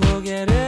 look at it